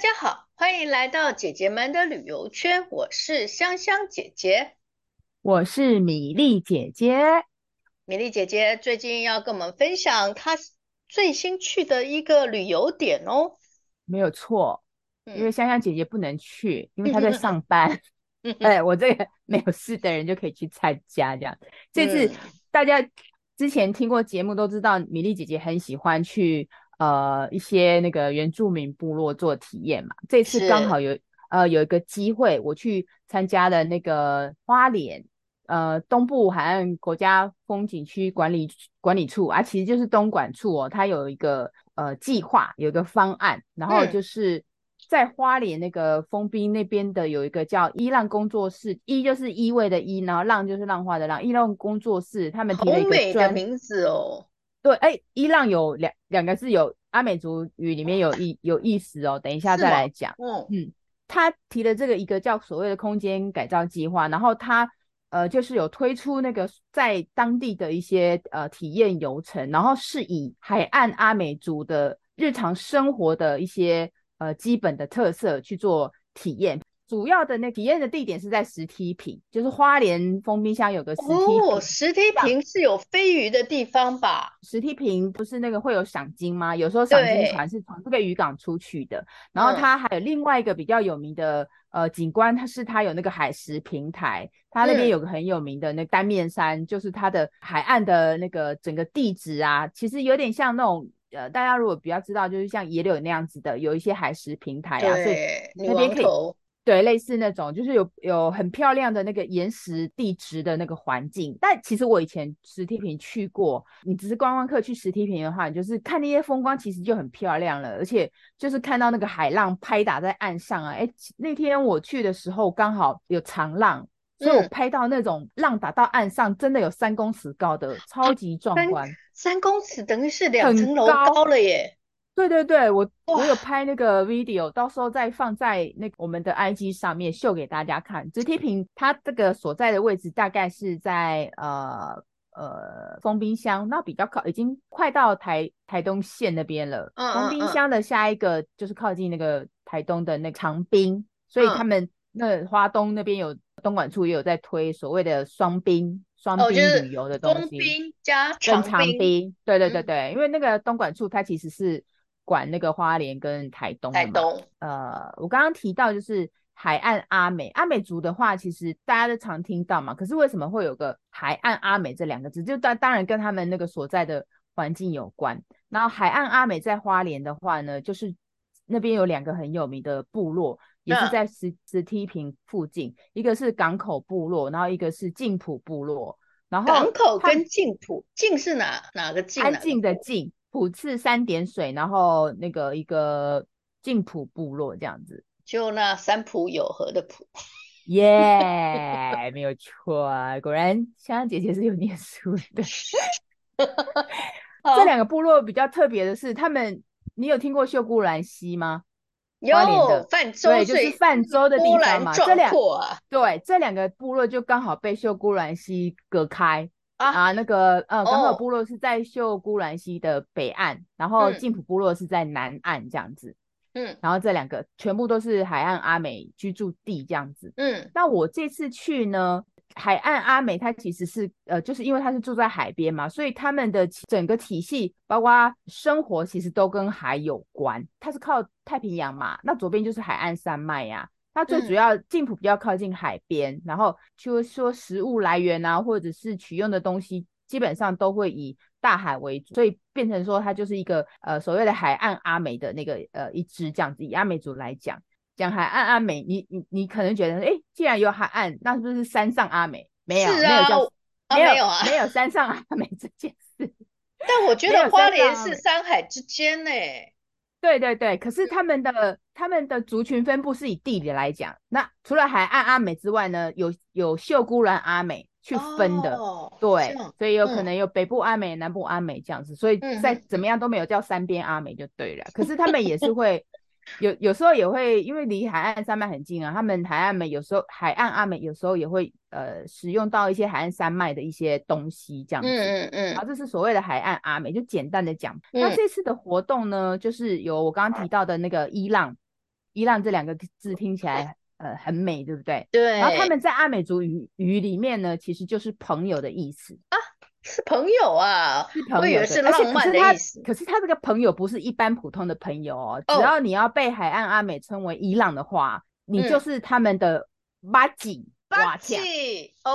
家好，欢迎来到姐姐们的旅游圈。我是香香姐姐，我是米粒姐姐。米粒姐姐最近要跟我们分享她最新去的一个旅游点哦。没有错，因为香香姐姐不能去，因为她在上班。哎，我这个没有事的人就可以去参加这样。这次大家之前听过节目都知道，米粒姐姐很喜欢去。呃，一些那个原住民部落做体验嘛，这次刚好有呃有一个机会，我去参加了那个花莲呃东部海岸国家风景区管理管理处。啊，其实就是东管处哦，它有一个呃计划，有一个方案，然后就是在花莲那个丰滨那边的有一个叫伊浪工作室，伊就是依偎的伊，然后浪就是浪花的浪，伊浪工作室他们提了一个专好美的名字哦。对，哎，伊朗有两两个字，有阿美族语里面有意有意思哦。等一下再来讲。嗯嗯，他提了这个一个叫所谓的空间改造计划，然后他呃就是有推出那个在当地的一些呃体验游程，然后是以海岸阿美族的日常生活的一些呃基本的特色去做体验。主要的那体验的地点是在石梯坪，就是花莲封冰箱有个石梯坪。哦，石梯坪是有飞鱼的地方吧？石梯坪不是那个会有赏金吗？有时候赏金船是从这个渔港出去的。然后它还有另外一个比较有名的、嗯、呃景观，它是它有那个海石平台，它那边有个很有名的那单面山，嗯、就是它的海岸的那个整个地质啊，其实有点像那种呃，大家如果比较知道，就是像野柳那样子的，有一些海石平台啊，所以那边可以。对，类似那种，就是有有很漂亮的那个岩石地质的那个环境。但其实我以前石梯坪去过，你只是观光客去石梯坪的话，你就是看那些风光，其实就很漂亮了。而且就是看到那个海浪拍打在岸上啊，哎，那天我去的时候刚好有长浪，所以我拍到那种浪打到岸上，真的有三公尺高的，超级壮观。三,三公尺等于是两层楼高了耶。对对对，我我有拍那个 video，到时候再放在那个我们的 IG 上面秀给大家看。直梯坪它这个所在的位置大概是在呃呃封冰箱，那比较靠，已经快到台台东县那边了。嗯，封冰箱的下一个就是靠近那个台东的那个长滨，所以他们那花东那边有东莞处也有在推所谓的双冰双冰旅游的东西。丰滨加长冰，对对对对，因为那个东莞处它其实是。管那个花莲跟台东，台东，呃，我刚刚提到就是海岸阿美，阿美族的话，其实大家都常听到嘛。可是为什么会有个海岸阿美这两个字？就当当然跟他们那个所在的环境有关。然后海岸阿美在花莲的话呢，就是那边有两个很有名的部落，也是在石石梯坪附近，一个是港口部落，然后一个是静浦部落。然后港口跟静浦，静是哪哪个静？安静的静。普次三点水，然后那个一个静浦部落这样子，就那三浦有河的浦，耶、yeah, 没有错啊，果然香香姐姐是有念书的。这两个部落比较特别的是，他们你有听过秀姑峦溪吗？有，泛舟对，就是泛舟的地方嘛。这两啊，对，这两个部落就刚好被秀姑峦溪隔开。啊，啊，那个呃，港口部落是在秀姑峦溪的北岸，哦、然后静浦部落是在南岸这样子。嗯，然后这两个全部都是海岸阿美居住地这样子。嗯，那我这次去呢，海岸阿美它其实是呃，就是因为它是住在海边嘛，所以他们的整个体系，包括生活，其实都跟海有关。它是靠太平洋嘛，那左边就是海岸山脉呀、啊。它最主要，静浦比较靠近海边，嗯、然后就是说食物来源啊，或者是取用的东西，基本上都会以大海为主，所以变成说它就是一个呃所谓的海岸阿美的那个呃一支这样子。以阿美族来讲，讲海岸阿美，你你你可能觉得，哎，既然有海岸，那是不是山上阿美？没有，啊、没有叫，啊、没有，没有啊，没有山上阿美这件事。但我觉得花莲是山海之间呢。对对对，可是他们的他们的族群分布是以地理来讲，那除了海岸阿美之外呢，有有秀姑峦阿美去分的，哦、对，所以有可能有北部阿美、嗯、南部阿美这样子，所以在怎么样都没有叫三边阿美就对了。嗯、可是他们也是 会。有有时候也会，因为离海岸山脉很近啊，他们海岸美有时候海岸阿美有时候也会呃使用到一些海岸山脉的一些东西这样子，嗯嗯嗯，好，这是所谓的海岸阿美，就简单的讲。那这次的活动呢，就是有我刚刚提到的那个伊朗，伊朗这两个字听起来呃很美，对不对？对。然后他们在阿美族语语里面呢，其实就是朋友的意思啊，是朋友啊，是朋友，我以为是浪漫的意思。可是他这个朋友不是一般普通的朋友哦，只要你要被海岸阿美称为伊朗的话，哦、你就是他们的麻吉。嗯哇天，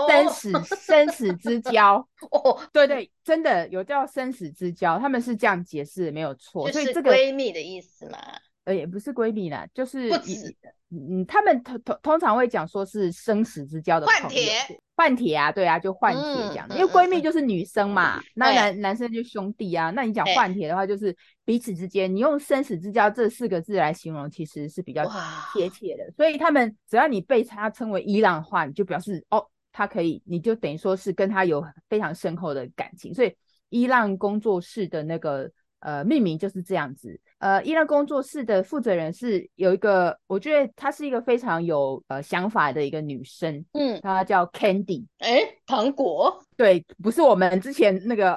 生死生死之交 哦，对对，真的有叫生死之交，他们是这样解释没有错，就是这个闺蜜的意思嘛。呃，也不是闺蜜啦，就是不止嗯，他们通通通常会讲说是生死之交的朋友，换铁，换帖啊，对啊，就换铁讲的，嗯、因为闺蜜就是女生嘛，嗯、那男男生就兄弟啊，那你讲换铁的话，就是彼此之间，你用生死之交这四个字来形容，其实是比较贴切的。所以他们只要你被他称为伊朗的话，你就表示哦，他可以，你就等于说是跟他有非常深厚的感情。所以伊朗工作室的那个呃命名就是这样子。呃，伊朗工作室的负责人是有一个，我觉得她是一个非常有呃想法的一个女生，嗯，她叫 Candy，哎，糖果，对，不是我们之前那个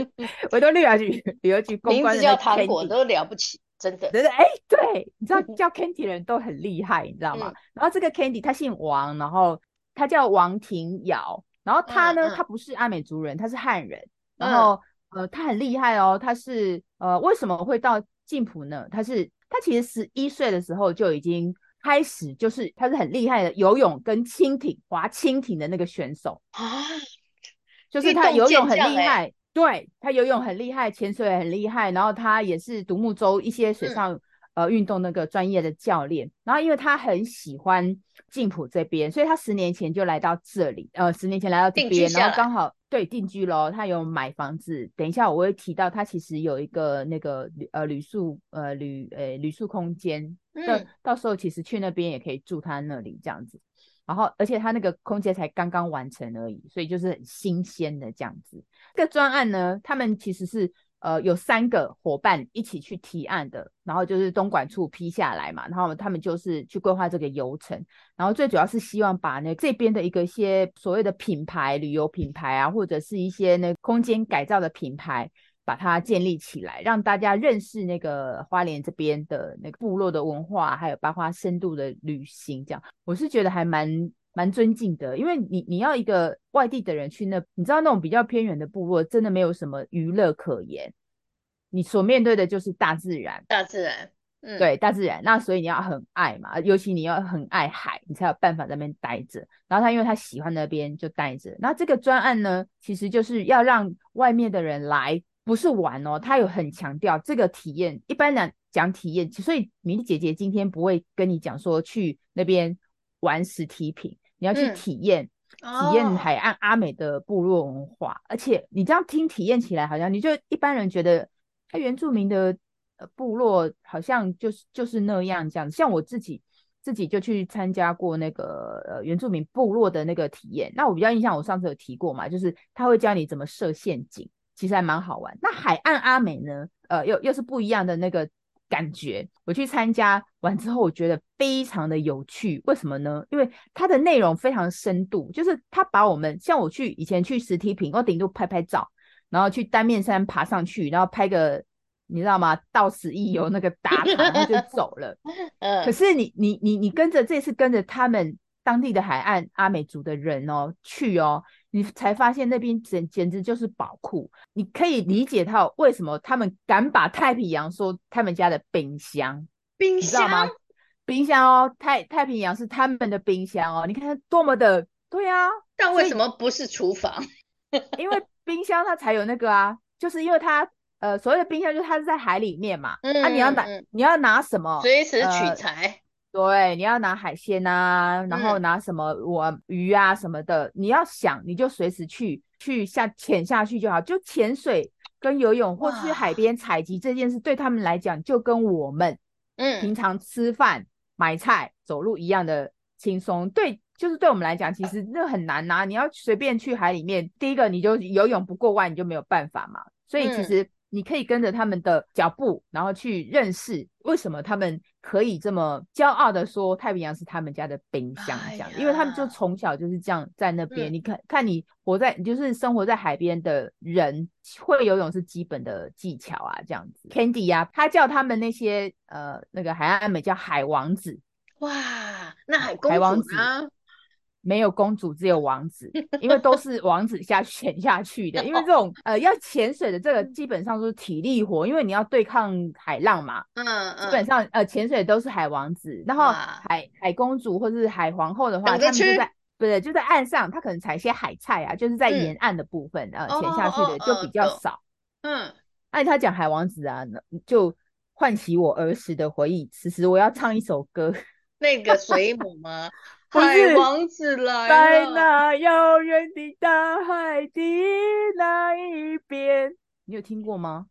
维多利亚旅旅游局公关的叫糖果都了不起，真的，对对，哎，对，你知道 叫 Candy 的人都很厉害，你知道吗？嗯、然后这个 Candy 她姓王，然后她叫王庭瑶，然后她呢，她、嗯。嗯、不是阿美族人，她是汉人，然后、嗯、呃，他很厉害哦，他是呃，为什么会到？晋普呢？他是他其实十一岁的时候就已经开始，就是他是很厉害的游泳跟蜻蜓划蜻蜓的那个选手啊，就是他游泳很厉害，欸、对他游泳很厉害，潜水很厉害，然后他也是独木舟一些水上、嗯、呃运动那个专业的教练，然后因为他很喜欢晋普这边，所以他十年前就来到这里，呃，十年前来到这边，然后刚好。对，定居咯，他有买房子。等一下我会提到，他其实有一个那个呃旅宿呃旅呃旅宿空间，嗯，到时候其实去那边也可以住他那里这样子。然后而且他那个空间才刚刚完成而已，所以就是很新鲜的这样子。这个专案呢，他们其实是。呃，有三个伙伴一起去提案的，然后就是东莞处批下来嘛，然后他们就是去规划这个流程，然后最主要是希望把那这边的一个一些所谓的品牌、旅游品牌啊，或者是一些那空间改造的品牌，把它建立起来，让大家认识那个花莲这边的那个部落的文化，还有包括深度的旅行，这样我是觉得还蛮。蛮尊敬的，因为你你要一个外地的人去那，你知道那种比较偏远的部落，真的没有什么娱乐可言，你所面对的就是大自然，大自然，嗯，对，大自然。那所以你要很爱嘛，尤其你要很爱海，你才有办法在那边待着。然后他因为他喜欢那边就待着。那这个专案呢，其实就是要让外面的人来，不是玩哦，他有很强调这个体验。一般人讲体验，所以米粒姐姐今天不会跟你讲说去那边玩实体品。你要去体验，嗯、体验海岸阿美的部落文化，哦、而且你这样听体验起来，好像你就一般人觉得，他原住民的部落好像就是就是那样这样。像我自己自己就去参加过那个呃原住民部落的那个体验，那我比较印象，我上次有提过嘛，就是他会教你怎么设陷阱，其实还蛮好玩。那海岸阿美呢，呃，又又是不一样的那个。感觉我去参加完之后，我觉得非常的有趣。为什么呢？因为它的内容非常深度，就是它把我们像我去以前去实体品，我顶多拍拍照，然后去单面山爬上去，然后拍个你知道吗？到此一游那个打卡，然后就 走了。可是你你你你跟着这次跟着他们当地的海岸阿美族的人哦去哦。你才发现那边简简直就是宝库，你可以理解到为什么他们敢把太平洋说他们家的冰箱，冰箱，你知道吗？冰箱哦，太太平洋是他们的冰箱哦，你看多么的对啊，但为什么不是厨房？因为冰箱它才有那个啊，就是因为它呃所谓的冰箱就是它是在海里面嘛，嗯、啊你要拿你要拿什么？随时取材。呃对，你要拿海鲜啊，然后拿什么我鱼啊什么的，嗯、你要想你就随时去去下潜下去就好。就潜水跟游泳或去海边采集这件事，对他们来讲就跟我们嗯平常吃饭、嗯、买菜、走路一样的轻松。对，就是对我们来讲，其实那很难呐。你要随便去海里面，第一个你就游泳不过弯，你就没有办法嘛。所以其实。嗯你可以跟着他们的脚步，然后去认识为什么他们可以这么骄傲的说太平洋是他们家的冰箱这样，哎、因为他们就从小就是这样在那边。嗯、你看看你活在，你就是生活在海边的人，会游泳是基本的技巧啊，这样子。Candy 呀、啊，他叫他们那些呃那个海岸阿美叫海王子。哇，那海公主呢？没有公主，只有王子，因为都是王子下潜下去的。因为这种呃要潜水的这个基本上都是体力活，因为你要对抗海浪嘛。嗯嗯。基本上呃潜水都是海王子，然后海海公主或者是海皇后的话，他们就在不对，就在岸上，他可能采一些海菜啊，就是在沿岸的部分、嗯、呃潜下去的就比较少。嗯。按他讲海王子啊，就唤起我儿时的回忆。此时我要唱一首歌。那个 水母吗？海王子来了，在那遥远的大海的那一边，你有听过吗？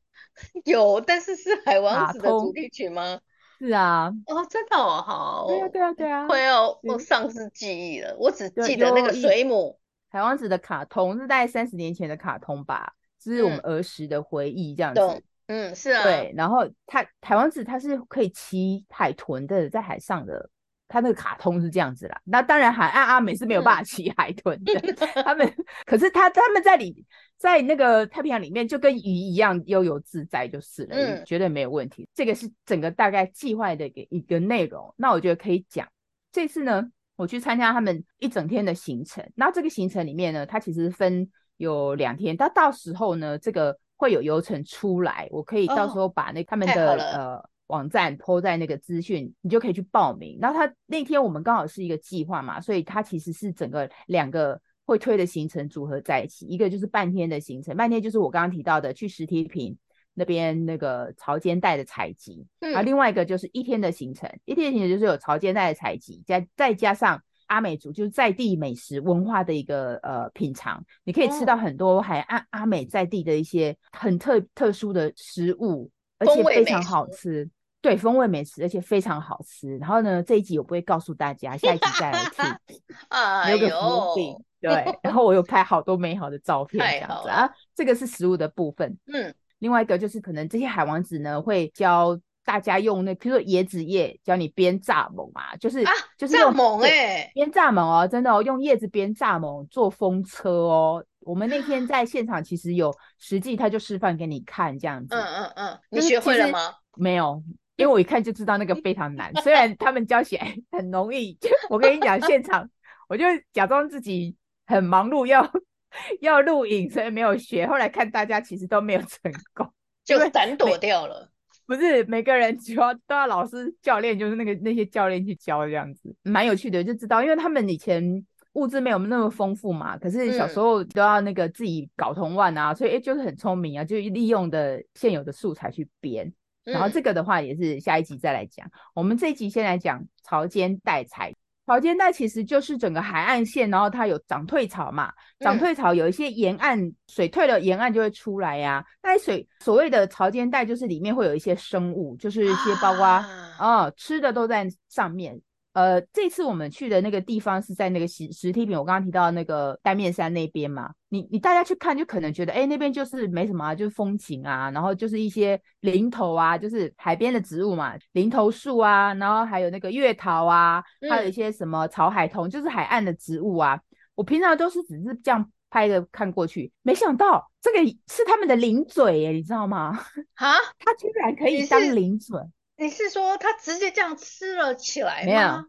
有，但是是海王子的主题曲吗？是啊。哦，真的哦，好。对啊，对啊，对啊。快要我丧失记忆了，我只记得那个水母。海王子的卡通是大概三十年前的卡通吧，这是我们儿时的回忆，这样子。嗯，是啊。对，然后他海王子他是可以骑海豚的，在海上的。他那个卡通是这样子啦，那当然海岸阿美是没有办法骑海豚的，嗯、他们可是他他们在里在那个太平洋里面就跟鱼一样悠游自在就是了，嗯，绝对没有问题。这个是整个大概计划的一个一个内容，那我觉得可以讲。这次呢，我去参加他们一整天的行程，那这个行程里面呢，它其实分有两天，但到时候呢，这个会有游程出来，我可以到时候把那他们的、哦、呃。网站 po 在那个资讯，你就可以去报名。然后他那天我们刚好是一个计划嘛，所以它其实是整个两个会推的行程组合在一起，一个就是半天的行程，半天就是我刚刚提到的去实体品那边那个潮间带的采集，嗯，然后另外一个就是一天的行程，一天的行程就是有潮间带的采集，再再加上阿美族就是在地美食文化的一个呃品尝，你可以吃到很多海岸阿美在地的一些很特特殊的食物，而且非常好吃。对，风味美食，而且非常好吃。然后呢，这一集我不会告诉大家，下一集再来听。啊，有个伏笔。对，然后我有拍好多美好的照片，这样子啊。这个是食物的部分。嗯。另外一个就是可能这些海王子呢会教大家用那，比如说椰子叶教你编蚱蜢啊，就是啊，就是蚱蜢哎，编蚱蜢哦，真的哦，用叶子编蚱蜢做风车哦。我们那天在现场其实有实际，他就示范给你看这样子。嗯嗯嗯，你学会了吗？没有。因为我一看就知道那个非常难，虽然他们教起来很容易。我跟你讲，现场我就假装自己很忙碌，要要录影，所以没有学。后来看大家其实都没有成功，就闪躲掉了。不是每个人主要都要老师教练，就是那个那些教练去教这样子，蛮有趣的。就知道，因为他们以前物质没有那么丰富嘛，可是小时候都要那个自己搞铜腕啊，所以诶就是很聪明啊，就利用的现有的素材去编。然后这个的话也是下一集再来讲。嗯、我们这一集先来讲潮间带财。潮间带其实就是整个海岸线，然后它有涨退潮嘛，涨退潮有一些沿岸、嗯、水退了，沿岸就会出来呀、啊。那水所谓的潮间带就是里面会有一些生物，就是一些包括啊、哦、吃的都在上面。呃，这次我们去的那个地方是在那个石石梯坪，我刚刚提到那个单面山那边嘛。你你大家去看，就可能觉得，哎，那边就是没什么啊，就是风景啊，然后就是一些林头啊，就是海边的植物嘛，林头树啊，然后还有那个月桃啊，还有一些什么草海桐，就是海岸的植物啊。我平常都是只是这样拍的看过去，没想到这个是他们的零嘴耶，你知道吗？啊，它居然可以当零嘴。你是说他直接这样吃了起来吗？没有，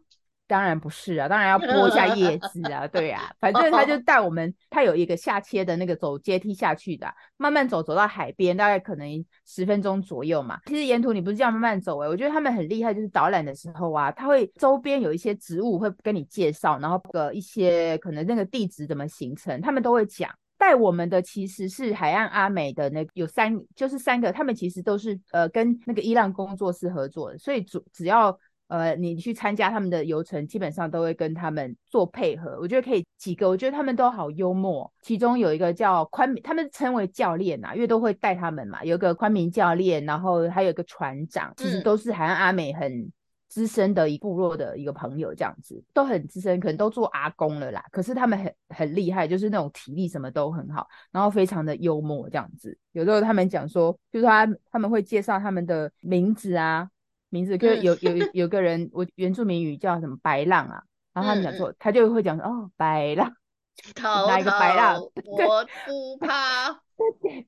当然不是啊，当然要剥一下叶子啊，对啊，反正他就带我们，他有一个下切的那个走阶梯下去的，慢慢走走到海边，大概可能十分钟左右嘛。其实沿途你不是这样慢慢走哎、欸，我觉得他们很厉害，就是导览的时候啊，他会周边有一些植物会跟你介绍，然后个一些可能那个地址怎么形成，他们都会讲。带我们的其实是海岸阿美的那有三，就是三个，他们其实都是呃跟那个伊朗工作室合作的，所以主只要呃你去参加他们的游程，基本上都会跟他们做配合。我觉得可以几个，我觉得他们都好幽默。其中有一个叫宽明，他们称为教练啊，因为都会带他们嘛，有一个宽明教练，然后还有一个船长，其实都是海岸阿美很。资深的一部落的一个朋友，这样子都很资深，可能都做阿公了啦。可是他们很很厉害，就是那种体力什么都很好，然后非常的幽默这样子。有时候他们讲说，就是他他们会介绍他们的名字啊，名字，就是有有 有个人，我原住民语叫什么白浪啊，然后他们讲说，他就会讲说哦白浪，哪一个白浪？我不 怕，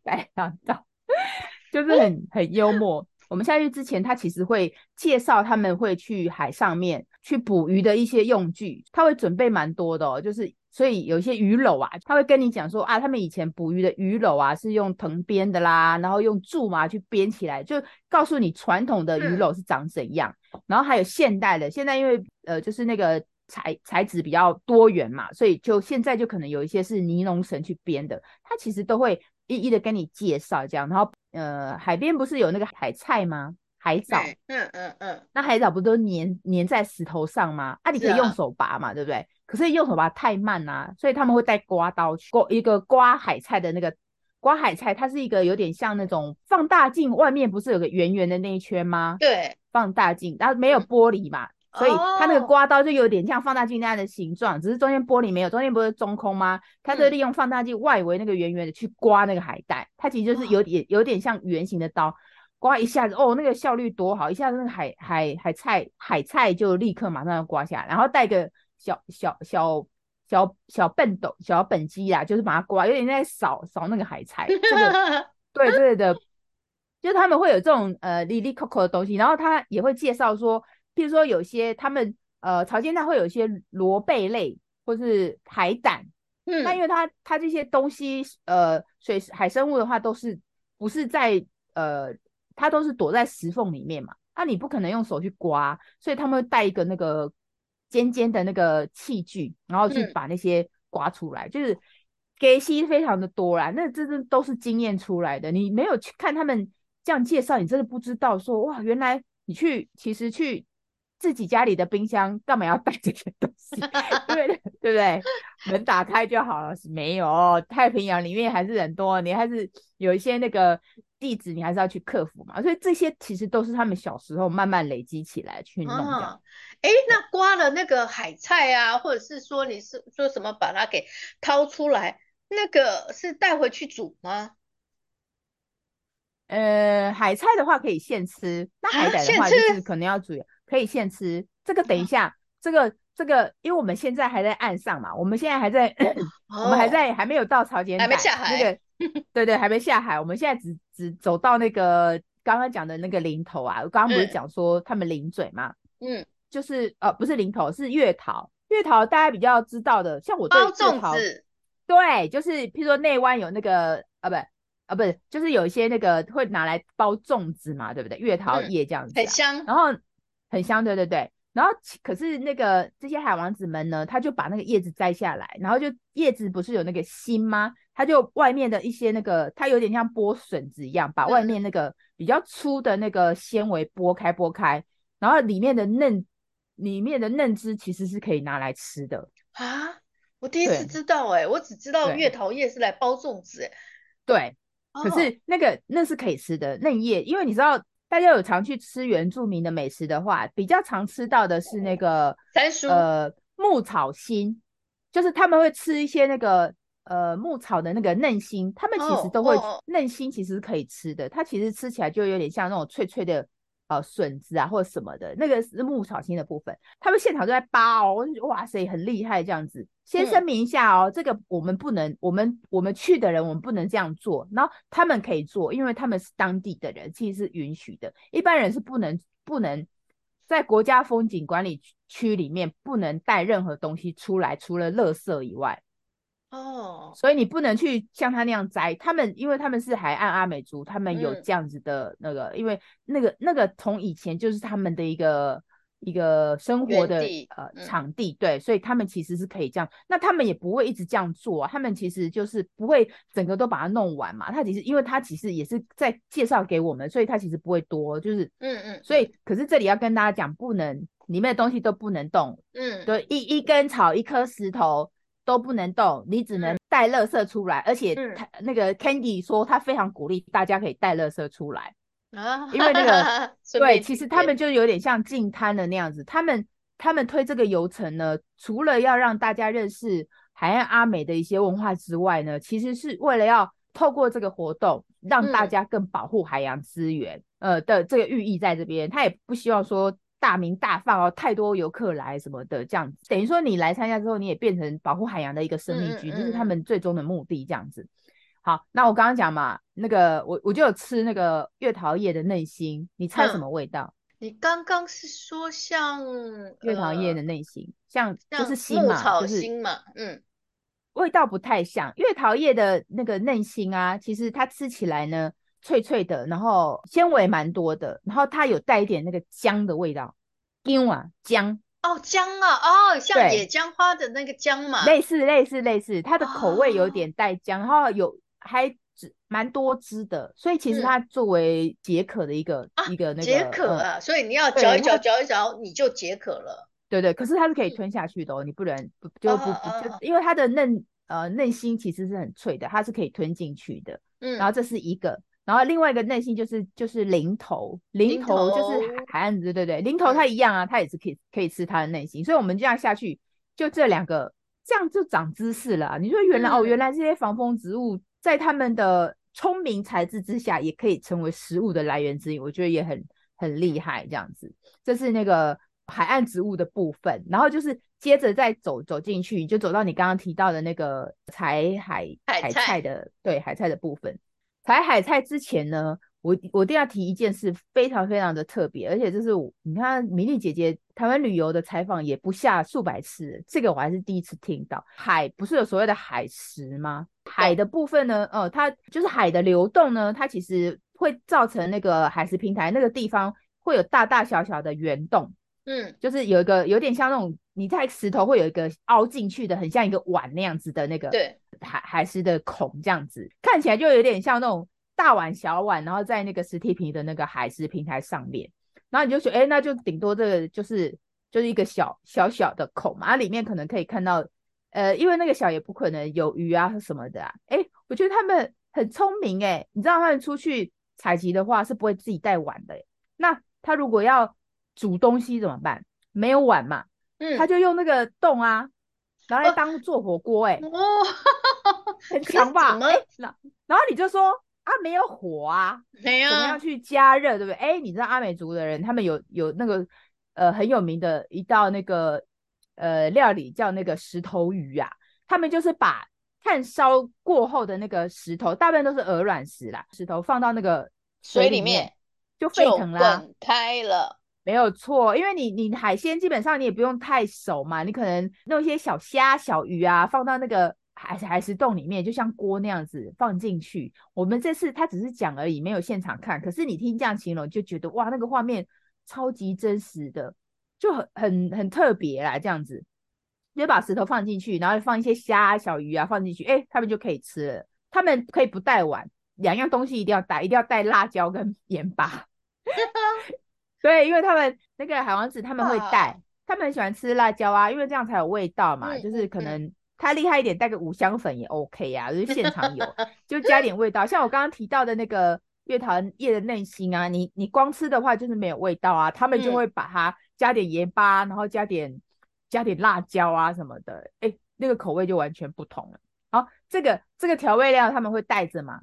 白浪到，就是很很幽默。我们下去之前，他其实会介绍他们会去海上面去捕鱼的一些用具，他会准备蛮多的哦，就是。所以有一些鱼篓啊，他会跟你讲说啊，他们以前捕鱼的鱼篓啊是用藤编的啦，然后用苎麻去编起来，就告诉你传统的鱼篓是长怎样。嗯、然后还有现代的，现在因为呃就是那个材材质比较多元嘛，所以就现在就可能有一些是尼龙绳去编的，他其实都会一一的跟你介绍这样。然后呃海边不是有那个海菜吗？海藻，嗯嗯嗯，嗯，那海藻不都粘粘在石头上吗？啊，你可以用手拔嘛，对不对？可是用手拔太慢啊，所以他们会带刮刀去刮一个刮海菜的那个刮海菜，它是一个有点像那种放大镜，外面不是有个圆圆的那一圈吗？对，放大镜，然后没有玻璃嘛，嗯、所以它那个刮刀就有点像放大镜那样的形状，只是中间玻璃没有，中间不是中空吗？它就利用放大镜外围那个圆圆的去刮那个海带，它其实就是有点有点像圆形的刀。刮一下子哦，那个效率多好，一下子那个海海海菜海菜就立刻马上要刮下来，然后带个小小小小小笨斗小本机啦，就是把它刮，有点在扫扫那个海菜。这个 对对的，就是他们会有这种呃哩哩扣扣的东西，然后他也会介绍说，譬如说有些他们呃潮间带会有一些螺贝类或是海胆，嗯，那因为它它这些东西呃水海生物的话都是不是在呃。它都是躲在石缝里面嘛，那、啊、你不可能用手去刮，所以他们会带一个那个尖尖的那个器具，然后去把那些刮出来，嗯、就是给息非常的多啦。那这这都是经验出来的，你没有去看他们这样介绍，你真的不知道说哇，原来你去其实去自己家里的冰箱干嘛要带这些东西？对 对不对？门打开就好了，是没有太平洋里面还是人多，你还是有一些那个。地址你还是要去克服嘛，所以这些其实都是他们小时候慢慢累积起来去弄的。哎、哦，那刮了那个海菜啊，或者是说你是说什么把它给掏出来，那个是带回去煮吗？呃，海菜的话可以现吃，那海胆的话就是可能要煮，啊、可以现吃。这个等一下，哦、这个这个，因为我们现在还在岸上嘛，我们现在还在，哦、我们还在还没有到潮间带，还没下海。那个 对对，还没下海，我们现在只只走到那个刚刚讲的那个林头啊。我刚刚不是讲说他们零嘴嘛？嗯，就是呃，不是林头，是月桃。月桃大家比较知道的，像我对月桃包粽子，对，就是譬如说内湾有那个啊，不啊，不是，就是有一些那个会拿来包粽子嘛，对不对？月桃叶这样子，啊嗯，很香，然后很香，对对对。然后可是那个这些海王子们呢，他就把那个叶子摘下来，然后就叶子不是有那个心吗？他就外面的一些那个，它有点像剥笋子一样，把外面那个比较粗的那个纤维剥开剥开，然后里面的嫩里面的嫩枝其实是可以拿来吃的啊！我第一次知道哎、欸，我只知道月桃叶是来包粽子哎、欸。对，可是那个那是可以吃的嫩叶，因为你知道大家有常去吃原住民的美食的话，比较常吃到的是那个呃牧草心，就是他们会吃一些那个。呃，牧草的那个嫩心，他们其实都会、oh, oh. 嫩心，其实是可以吃的。它其实吃起来就有点像那种脆脆的呃笋子啊，或者什么的。那个是牧草青的部分，他们现场都在扒哦，哇塞，很厉害这样子。先声明一下哦，嗯、这个我们不能，我们我们去的人，我们不能这样做。然后他们可以做，因为他们是当地的人，其实是允许的。一般人是不能不能在国家风景管理区里面不能带任何东西出来，除了垃圾以外。哦，oh. 所以你不能去像他那样摘，他们因为他们是海岸阿美族，他们有这样子的那个，嗯、因为那个那个从以前就是他们的一个一个生活的呃、嗯、场地，对，所以他们其实是可以这样，那他们也不会一直这样做啊，他们其实就是不会整个都把它弄完嘛，他其实因为他其实也是在介绍给我们，所以他其实不会多，就是嗯嗯，所以可是这里要跟大家讲，不能里面的东西都不能动，嗯，对，一一根草一颗石头。都不能动，你只能带垃圾出来。嗯、而且他那个 Candy 说，他非常鼓励大家可以带垃圾出来啊，因为那个 对，其实他们就有点像进滩的那样子。他们他们推这个游程呢，除了要让大家认识海岸阿美的一些文化之外呢，其实是为了要透过这个活动让大家更保护海洋资源，嗯、呃的这个寓意在这边，他也不希望说大名大放哦，太多游客来什么的这样子，等于说你来参加之后，你也变成保护海洋的一个生命局，这、嗯嗯嗯、是他们最终的目的这样子。好，那我刚刚讲嘛，那个我我就有吃那个月桃叶的内心，你猜什么味道？你刚刚是说像月桃叶的内心，像就是心嘛，像草心嘛，就是、嗯，味道不太像月桃叶的那个内心啊，其实它吃起来呢。脆脆的，然后纤维蛮多的，然后它有带一点那个姜的味道，姜啊姜。哦姜啊哦，像野姜花的那个姜嘛，类似类似类似，它的口味有点带姜，哦、然后有还汁蛮多汁的，所以其实它作为解渴的一个、嗯、一个那个解渴啊、嗯，所以你要嚼一嚼嚼一嚼你就解渴了，对对，可是它是可以吞下去的哦，嗯、你不能不就不、哦、就因为它的嫩呃嫩心其实是很脆的，它是可以吞进去的，嗯，然后这是一个。然后另外一个内心就是就是零头，零头就是海岸，对对对，零头它一样啊，它也是可以可以吃它的内心，所以我们这样下去，就这两个，这样就长知识了。你说原来、嗯、哦，原来这些防风植物在他们的聪明才智之下，也可以成为食物的来源之一，我觉得也很很厉害。这样子，这是那个海岸植物的部分，然后就是接着再走走进去，就走到你刚刚提到的那个采海海菜的，对海菜的部分。采海菜之前呢，我我一定要提一件事，非常非常的特别，而且这是你看米粒姐姐台湾旅游的采访也不下数百次，这个我还是第一次听到。海不是有所谓的海蚀吗？海的部分呢，呃，它就是海的流动呢，它其实会造成那个海蚀平台那个地方会有大大小小的圆洞，嗯，就是有一个有点像那种你在石头会有一个凹进去的，很像一个碗那样子的那个，对。海海狮的孔这样子，看起来就有点像那种大碗小碗，然后在那个实体屏的那个海狮平台上面，然后你就说，哎、欸，那就顶多这个就是就是一个小小小的孔嘛，啊里面可能可以看到，呃，因为那个小也不可能有鱼啊什么的啊，哎、欸，我觉得他们很聪明哎、欸，你知道他们出去采集的话是不会自己带碗的、欸，那他如果要煮东西怎么办？没有碗嘛，嗯，他就用那个洞啊。拿来当做火锅，哎，哦，很强吧？哎、欸，然然后你就说啊，没有火啊，没有，怎么样去加热，对不对？哎、欸，你知道阿美族的人，他们有有那个呃很有名的一道那个呃料理叫那个石头鱼啊，他们就是把炭烧过后的那个石头，大部分都是鹅卵石啦，石头放到那个水里面，里面就沸腾啦，滚开了。没有错，因为你你海鲜基本上你也不用太熟嘛，你可能弄一些小虾、小鱼啊，放到那个海海蚀洞里面，就像锅那样子放进去。我们这次他只是讲而已，没有现场看。可是你听这样形容，就觉得哇，那个画面超级真实的，就很很很特别啦。这样子，就把石头放进去，然后放一些虾、小鱼啊放进去，哎，他们就可以吃了。他们可以不带碗，两样东西一定要带，一定要带辣椒跟盐巴。对，因为他们那个海王子他们会带，他们很喜欢吃辣椒啊，因为这样才有味道嘛。就是可能他厉害一点，带个五香粉也 OK 呀、啊，就是现场有，就加点味道。像我刚刚提到的那个月桃叶的内心啊，你你光吃的话就是没有味道啊，他们就会把它加点盐巴，然后加点加点辣椒啊什么的，哎，那个口味就完全不同了。好，这个这个调味料他们会带着嘛？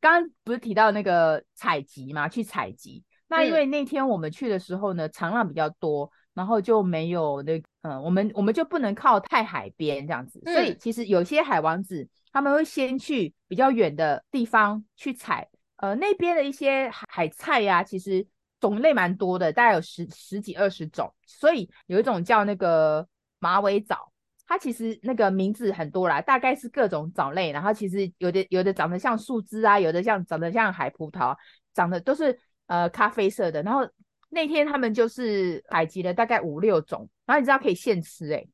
刚刚不是提到那个采集嘛？去采集。那因为那天我们去的时候呢，长浪比较多，然后就没有那个，嗯，我们我们就不能靠太海边这样子，所以其实有些海王子他们会先去比较远的地方去采，呃，那边的一些海菜呀、啊，其实种类蛮多的，大概有十十几二十种，所以有一种叫那个马尾藻，它其实那个名字很多啦，大概是各种藻类，然后其实有的有的长得像树枝啊，有的像长得像海葡萄，长得都是。呃，咖啡色的。然后那天他们就是采集了大概五六种，然后你知道可以现吃哎、欸，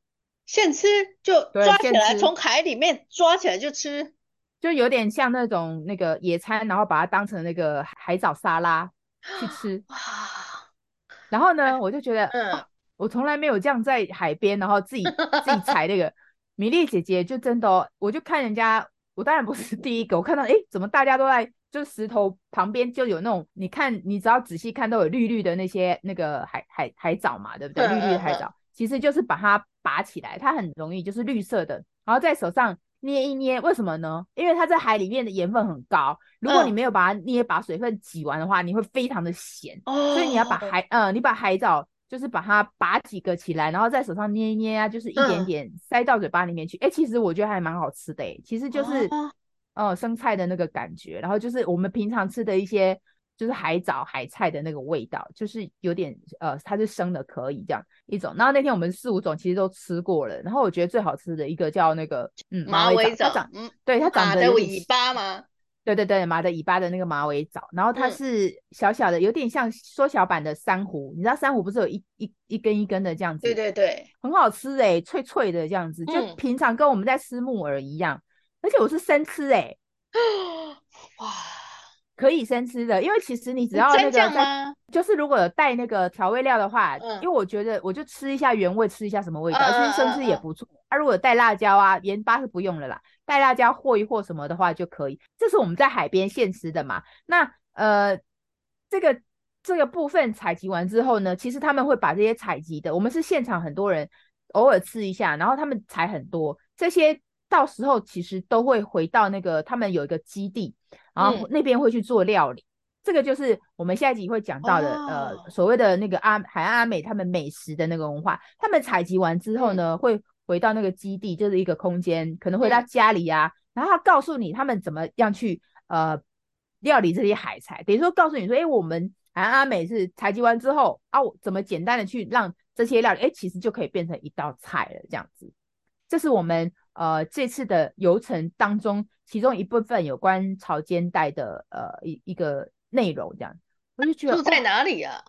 现吃就抓起来，从海里面抓起来就吃，就有点像那种那个野餐，然后把它当成那个海藻沙拉去吃。然后呢，我就觉得，嗯，啊、我从来没有这样在海边，然后自己自己采那个米粒姐姐就真的、哦，我就看人家，我当然不是第一个，我看到哎，怎么大家都在。就石头旁边就有那种，你看，你只要仔细看，都有绿绿的那些那个海海海藻嘛，对不对？绿绿的海藻，其实就是把它拔起来，它很容易就是绿色的，然后在手上捏一捏，为什么呢？因为它在海里面的盐分很高，如果你没有把它捏，把水分挤完的话，你会非常的咸。哦，所以你要把海，呃，你把海藻就是把它拔几个起来，然后在手上捏一捏啊，就是一点点塞到嘴巴里面去。哎、嗯，其实我觉得还蛮好吃的，哎，其实就是，哦、呃，生菜的那个感觉，然后就是我们平常吃的一些。就是海藻、海菜的那个味道，就是有点呃，它是生的，可以这样一种。然后那天我们四五种其实都吃过了，然后我觉得最好吃的一个叫那个嗯马尾藻，它长嗯对它长的尾巴吗？对对对，马的尾巴的那个马尾藻，然后它是小小的，有点像缩小版的珊瑚。你知道珊瑚不是有一一一根一根的这样子？对对对，很好吃哎、欸，脆脆的这样子，就平常跟我们在吃木耳一样，而且我是生吃哎、欸，哇。可以生吃的，因为其实你只要那个在，就是如果有带那个调味料的话，嗯，因为我觉得我就吃一下原味，吃一下什么味道，其实生吃也不错。啊，如果有带辣椒啊，盐巴是不用了啦，带辣椒和一和什么的话就可以。这是我们在海边现吃的嘛。那呃，这个这个部分采集完之后呢，其实他们会把这些采集的，我们是现场很多人偶尔吃一下，然后他们采很多这些。到时候其实都会回到那个他们有一个基地，然后那边会去做料理。嗯、这个就是我们下一集会讲到的，哦、呃，所谓的那个阿海岸阿美他们美食的那个文化。他们采集完之后呢，嗯、会回到那个基地，就是一个空间，可能回到家里啊，嗯、然后他告诉你他们怎么样去呃料理这些海菜，等于说告诉你说，哎，我们海岸阿美是采集完之后啊，我怎么简单的去让这些料理，哎，其实就可以变成一道菜了，这样子。这是我们。呃，这次的游程当中，其中一部分有关潮间带的呃一一个内容，这样我就觉得住在哪里啊？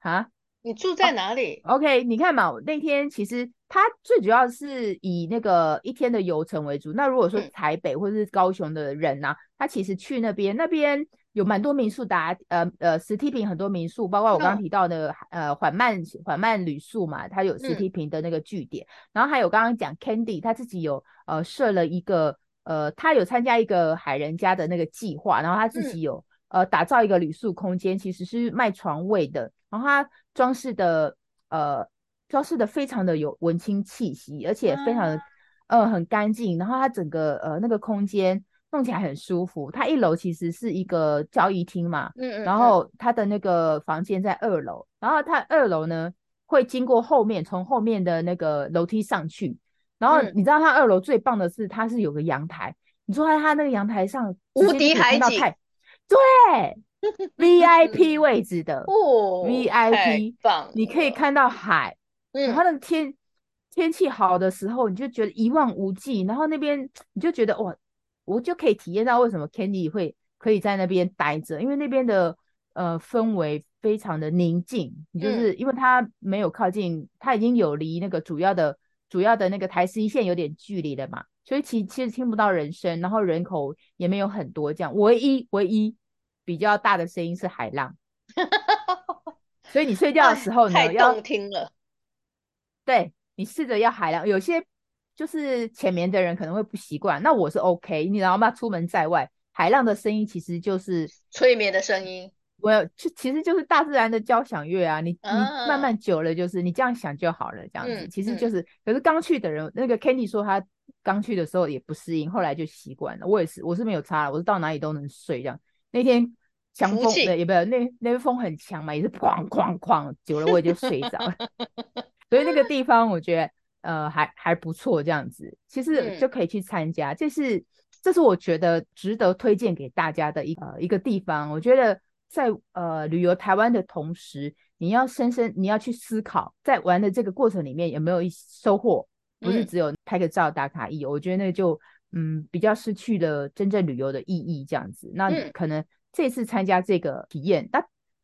啊，你住在哪里？哦，OK，你看嘛，那天其实它最主要是以那个一天的游程为主。那如果说台北或者是高雄的人呢，啊，他，嗯、其实去那边那边。有蛮多民宿打，呃呃，石梯坪很多民宿，包括我刚刚提到的，呃，缓慢缓慢旅宿嘛，它有石梯坪的那个据点，嗯、然后还有刚刚讲 Candy，他自己有呃设了一个，呃，他有参加一个海人家的那个计划，然后他自己有、嗯、呃打造一个旅宿空间，其实是卖床位的，然后他装饰的呃装饰的非常的有文青气息，而且非常的、嗯、呃很干净，然后他整个呃那个空间。弄起来很舒服。它一楼其实是一个交易厅嘛，嗯，嗯嗯，然后它的那个房间在二楼，然后它二楼呢会经过后面，从后面的那个楼梯上去。然后你知道它二楼最棒的是，它是有个阳台，你坐在它那个阳台上，无敌海景，对，VIP 位置的哦，VIP，你可以看到海，嗯，它那个天天气好的时候，你就觉得一望无际，然后那边 你就觉得哇。我就可以体验到为什么 Candy 会可以在那边待着，因为那边的呃氛围非常的宁静，就是因为它没有靠近，它已经有离那个主要的主要的那个台十一线有点距离了嘛，所以其其实听不到人声，然后人口也没有很多，这样。唯一唯一比较大的声音是海浪，所以你睡觉的时候呢，太动听了，对，你试着要海浪，有些。就是前面的人可能会不习惯，那我是 OK，你知道吗？出门在外，海浪的声音其实就是催眠的声音。我有，就其实就是大自然的交响乐啊。你你慢慢久了，就是你这样想就好了，这样子。嗯、其实就是，嗯、可是刚去的人，那个 Kenny 说他刚去的时候也不适应，后来就习惯了。我也是，我是没有差了，我是到哪里都能睡这样。那天强风的也不有，那那边风很强嘛，也是 哐哐哐，久了我也就睡着了。所以那个地方我觉得。呃，还还不错，这样子，其实就可以去参加。嗯、这是这是我觉得值得推荐给大家的一个、呃、一个地方。我觉得在呃旅游台湾的同时，你要深深你要去思考，在玩的这个过程里面有没有一收获，不是只有拍个照打卡意义。嗯、我觉得那就嗯比较失去了真正旅游的意义，这样子。那可能这次参加这个体验。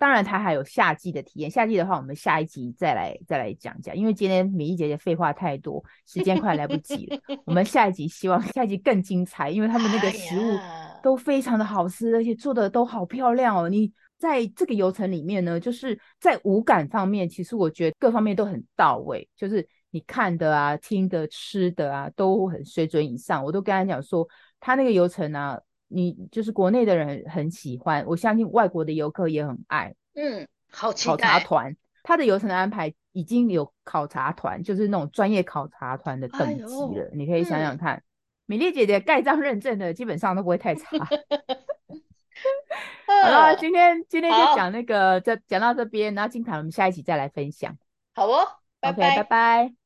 当然，它还有夏季的体验。夏季的话，我们下一集再来再来讲讲。因为今天米粒姐姐废话太多，时间快来不及了。我们下一集希望 下一集更精彩，因为他们那个食物都非常的好吃，而且做的都好漂亮哦。你在这个游程里面呢，就是在五感方面，其实我觉得各方面都很到位，就是你看的啊、听的、吃的啊，都很水准以上。我都跟他讲说，他那个游程啊。你就是国内的人很喜欢，我相信外国的游客也很爱。嗯，好期待。考察团，他的游程的安排已经有考察团，就是那种专业考察团的等级了。哎、你可以想想看，米粒姐姐盖章认证的基本上都不会太差。好了，今天今天就讲那个，这讲到这边，然后精彩我们下一期再来分享。好哦，拜拜，拜拜。